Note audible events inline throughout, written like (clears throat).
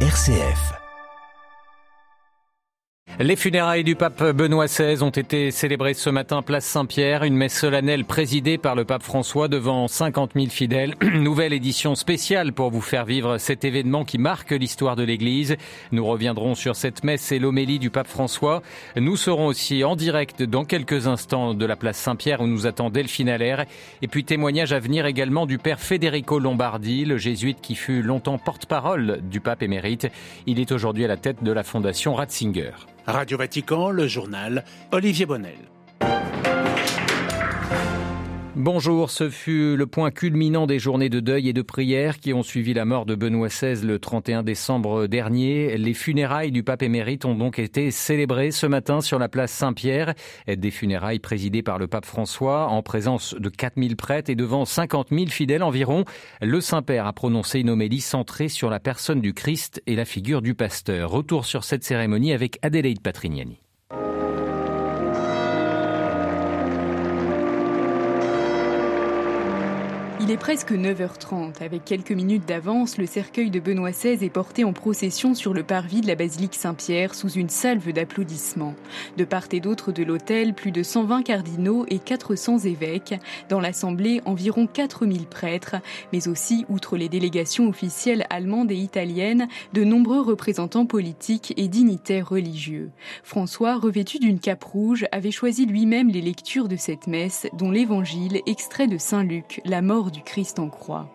RCF. Les funérailles du pape Benoît XVI ont été célébrées ce matin place Saint-Pierre, une messe solennelle présidée par le pape François devant 50 000 fidèles. (clears throat) Nouvelle édition spéciale pour vous faire vivre cet événement qui marque l'histoire de l'Église. Nous reviendrons sur cette messe et l'homélie du pape François. Nous serons aussi en direct dans quelques instants de la place Saint-Pierre où nous attend Delphine Allaire. Et puis témoignage à venir également du père Federico Lombardi, le jésuite qui fut longtemps porte-parole du pape émérite. Il est aujourd'hui à la tête de la fondation Ratzinger. Radio Vatican, le journal, Olivier Bonnel. Bonjour, ce fut le point culminant des journées de deuil et de prière qui ont suivi la mort de Benoît XVI le 31 décembre dernier. Les funérailles du pape émérite ont donc été célébrées ce matin sur la place Saint-Pierre. Des funérailles présidées par le pape François en présence de 4000 prêtres et devant 50 000 fidèles environ. Le Saint-Père a prononcé une homélie centrée sur la personne du Christ et la figure du pasteur. Retour sur cette cérémonie avec Adélaïde Patrignani. Il est presque 9h30. Avec quelques minutes d'avance, le cercueil de Benoît XVI est porté en procession sur le parvis de la basilique Saint-Pierre sous une salve d'applaudissements. De part et d'autre de l'autel, plus de 120 cardinaux et 400 évêques. Dans l'assemblée, environ 4000 prêtres, mais aussi, outre les délégations officielles allemandes et italiennes, de nombreux représentants politiques et dignitaires religieux. François, revêtu d'une cape rouge, avait choisi lui-même les lectures de cette messe, dont l'évangile, extrait de Saint Luc, la mort du Christ en croix.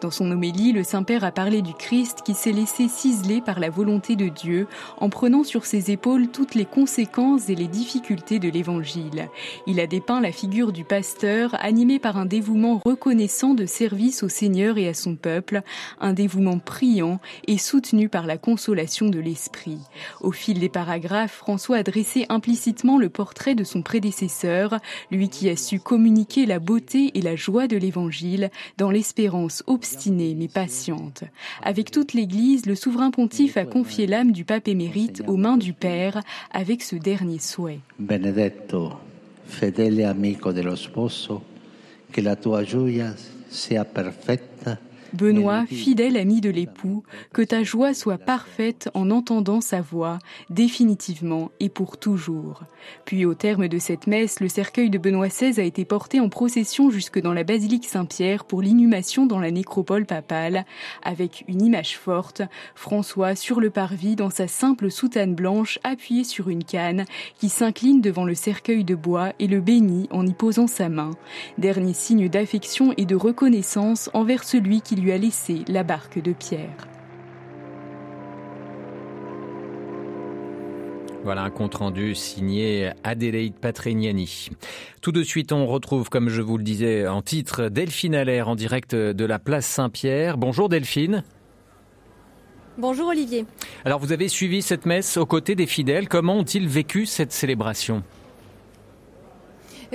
Dans son homélie, le Saint-Père a parlé du Christ qui s'est laissé ciseler par la volonté de Dieu en prenant sur ses épaules toutes les conséquences et les difficultés de l'Évangile. Il a dépeint la figure du pasteur animé par un dévouement reconnaissant de service au Seigneur et à son peuple, un dévouement priant et soutenu par la consolation de l'Esprit. Au fil des paragraphes, François a dressé implicitement le portrait de son prédécesseur, lui qui a su communiquer la beauté et la joie de l'Évangile dans l'espérance obstinée mais patiente. Avec toute l'Église, le souverain pontife a confié l'âme du pape émérite aux mains du Père avec ce dernier souhait. Benedetto, fedele amico dello sposo, que la tua sia perfetta Benoît, fidèle ami de l'époux, que ta joie soit parfaite en entendant sa voix, définitivement et pour toujours. Puis au terme de cette messe, le cercueil de Benoît XVI a été porté en procession jusque dans la basilique Saint-Pierre pour l'inhumation dans la nécropole papale, avec une image forte, François sur le parvis dans sa simple soutane blanche appuyée sur une canne, qui s'incline devant le cercueil de bois et le bénit en y posant sa main. Dernier signe d'affection et de reconnaissance envers celui qui lui a laissé la barque de pierre. Voilà un compte-rendu signé Adélaïde Patrignani. Tout de suite, on retrouve, comme je vous le disais en titre, Delphine Allaire en direct de la place Saint-Pierre. Bonjour Delphine. Bonjour Olivier. Alors vous avez suivi cette messe aux côtés des fidèles. Comment ont-ils vécu cette célébration?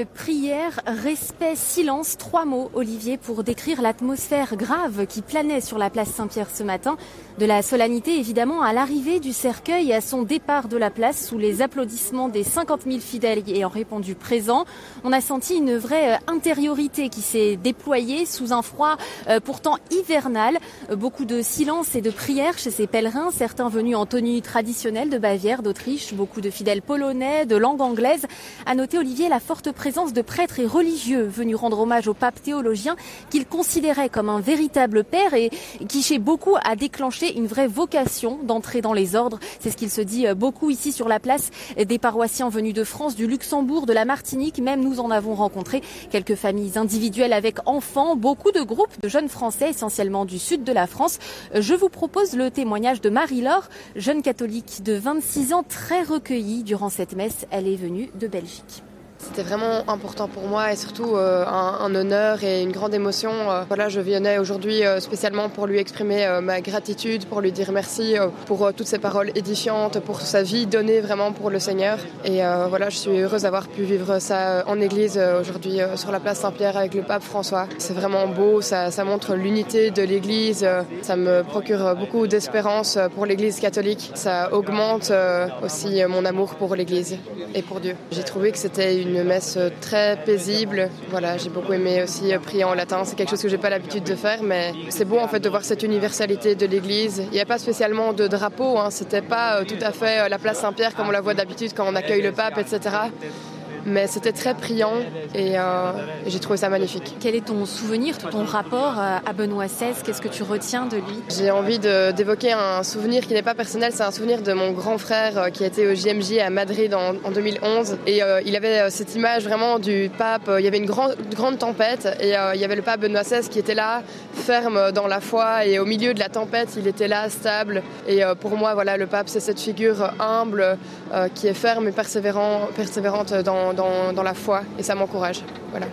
Prière, respect, silence, trois mots, Olivier, pour décrire l'atmosphère grave qui planait sur la place Saint-Pierre ce matin. De la solennité, évidemment, à l'arrivée du cercueil et à son départ de la place sous les applaudissements des 50 000 fidèles ayant répondu présent. On a senti une vraie euh, intériorité qui s'est déployée sous un froid euh, pourtant hivernal. Euh, beaucoup de silence et de prière chez ces pèlerins, certains venus en tenue traditionnelle de Bavière, d'Autriche, beaucoup de fidèles polonais, de langue anglaise. À noter, Olivier, la forte présence de prêtres et religieux venus rendre hommage au pape théologien qu'ils considéraient comme un véritable père et qui chez beaucoup a déclenché une vraie vocation d'entrer dans les ordres. C'est ce qu'il se dit euh, beaucoup ici sur la place des paroissiens venus de France, du Luxembourg, de la Martinique. Même nous en avons rencontré quelques familles individuelles avec enfants, beaucoup de groupes de jeunes Français, essentiellement du sud de la France. Je vous propose le témoignage de Marie-Laure, jeune catholique de 26 ans, très recueillie durant cette messe. Elle est venue de Belgique. C'était vraiment important pour moi et surtout euh, un, honneur et une grande émotion. Euh, voilà, je venais aujourd'hui euh, spécialement pour lui exprimer ma gratitude, pour lui dire merci pour toutes ses paroles édifiantes, pour sa vie donnée vraiment pour le Seigneur. Et voilà, je suis heureuse d'avoir pu vivre ça en église aujourd'hui sur la place Saint-Pierre avec le pape François. C'est vraiment beau, ça, ça montre l'unité de l'église, ça me procure beaucoup d'espérance pour l'église catholique, ça augmente aussi mon amour pour l'église et pour Dieu. J'ai trouvé que c'était une une messe très paisible. Voilà, j'ai beaucoup aimé aussi prier en latin. C'est quelque chose que j'ai pas l'habitude de faire, mais c'est beau en fait de voir cette universalité de l'Église. Il n'y a pas spécialement de drapeau. Hein. C'était pas tout à fait la place Saint-Pierre comme on la voit d'habitude quand on accueille le pape, etc mais c'était très priant et euh, j'ai trouvé ça magnifique. Quel est ton souvenir, ton rapport euh, à Benoît XVI Qu'est-ce que tu retiens de lui? J'ai envie d'évoquer un souvenir qui n'est pas personnel, c'est un souvenir de mon grand frère euh, qui été au JMJ à Madrid en, 2011 et il avait cette image vraiment du pape, il y avait une grande, grande tempête et il y avait le pape Benoît XVI qui était là, ferme dans la foi et au milieu de la tempête, il était là, stable. Et pour moi, voilà, le pape c'est cette figure humble qui est ferme et persévérant, persévérante dans dans, la foi et ça m'encourage. Voilà.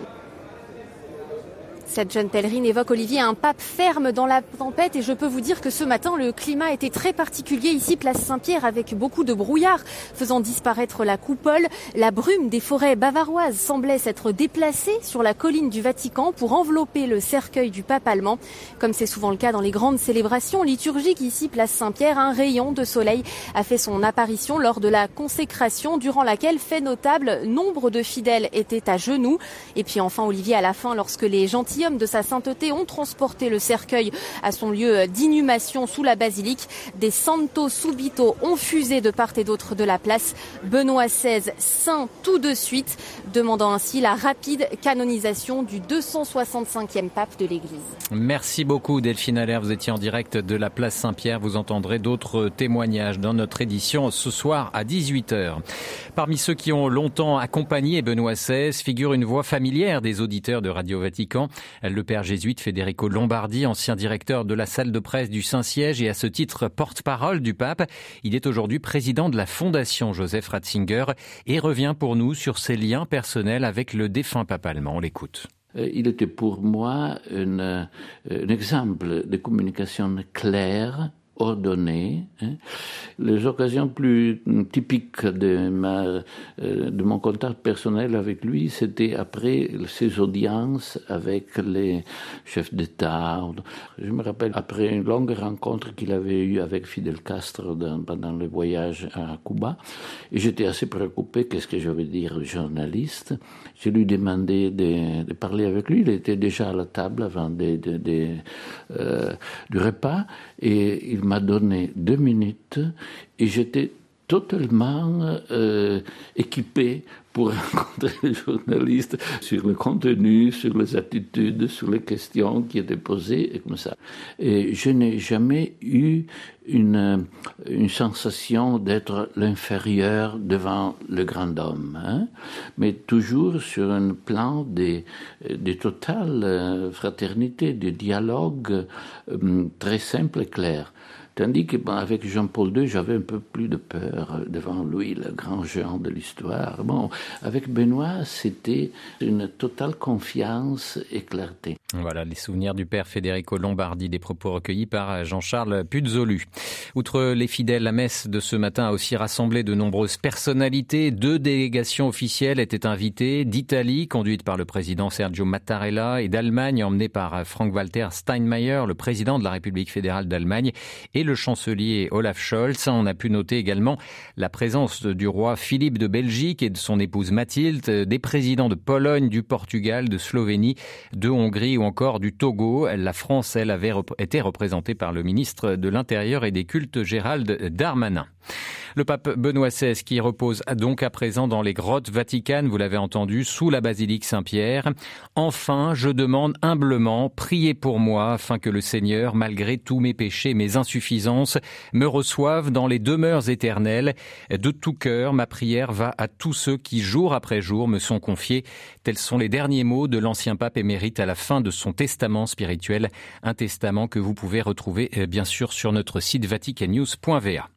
Cette jeune pèlerine évoque, Olivier, un pape ferme dans la tempête et je peux vous dire que ce matin, le climat était très particulier ici, place Saint-Pierre, avec beaucoup de brouillard faisant disparaître la coupole. La brume des forêts bavaroises semblait s'être déplacée sur la colline du Vatican pour envelopper le cercueil du pape allemand. Comme c'est souvent le cas dans les grandes célébrations liturgiques ici, place Saint-Pierre, un rayon de soleil a fait son apparition lors de la consécration durant laquelle, fait notable, nombre de fidèles étaient à genoux. Et puis enfin, Olivier, à la fin, lorsque les gentils de sa sainteté ont transporté le cercueil à son lieu d'inhumation sous la basilique. Des santos subito ont fusé de part et d'autre de la place. Benoît XVI saint tout de suite, demandant ainsi la rapide canonisation du 265e pape de l'Église. Merci beaucoup Delphine Allaire, vous étiez en direct de la place Saint-Pierre. Vous entendrez d'autres témoignages dans notre édition ce soir à 18h. Parmi ceux qui ont longtemps accompagné Benoît XVI figure une voix familière des auditeurs de Radio Vatican. Le père jésuite Federico Lombardi, ancien directeur de la salle de presse du Saint-Siège et à ce titre porte-parole du pape, il est aujourd'hui président de la Fondation Joseph Ratzinger et revient pour nous sur ses liens personnels avec le défunt pape allemand. On l'écoute. Euh, il était pour moi un exemple de communication claire ordonné. Hein. Les occasions plus typiques de, ma, euh, de mon contact personnel avec lui, c'était après ses audiences avec les chefs d'État. Je me rappelle après une longue rencontre qu'il avait eue avec Fidel Castro pendant le voyage à Cuba, et j'étais assez préoccupé, qu'est-ce que je veux dire, journaliste. Je lui demandé de, de, parler avec lui, il était déjà à la table avant de, de, euh, du repas, et il m'a donné deux minutes et j'étais totalement euh, équipé pour (laughs) rencontrer les journalistes sur le contenu, sur les attitudes, sur les questions qui étaient posées et comme ça. Et je n'ai jamais eu une, une sensation d'être l'inférieur devant le grand homme, hein, mais toujours sur un plan de, de totale euh, fraternité, de dialogue euh, très simple et clair. Tandis que avec Jean-Paul II, j'avais un peu plus de peur devant lui, le grand géant de l'histoire. Bon, avec Benoît, c'était une totale confiance et clarté. Voilà les souvenirs du père Federico Lombardi, des propos recueillis par Jean-Charles Puzolu. Outre les fidèles, la messe de ce matin a aussi rassemblé de nombreuses personnalités. Deux délégations officielles étaient invitées d'Italie, conduite par le président Sergio Mattarella, et d'Allemagne, emmenée par Frank-Walter Steinmeier, le président de la République fédérale d'Allemagne, et le chancelier Olaf Scholz. On a pu noter également la présence du roi Philippe de Belgique et de son épouse Mathilde, des présidents de Pologne, du Portugal, de Slovénie, de Hongrie ou encore du Togo. La France, elle, avait été représentée par le ministre de l'Intérieur et des Cultes Gérald Darmanin. Le pape Benoît XVI qui repose donc à présent dans les grottes vaticanes, vous l'avez entendu, sous la basilique Saint-Pierre. Enfin, je demande humblement, priez pour moi afin que le Seigneur, malgré tous mes péchés, mes insuffisances, me reçoive dans les demeures éternelles. De tout cœur, ma prière va à tous ceux qui, jour après jour, me sont confiés. Tels sont les derniers mots de l'ancien pape émérite à la fin de son testament spirituel, un testament que vous pouvez retrouver euh, bien sûr sur notre site vaticannews.va.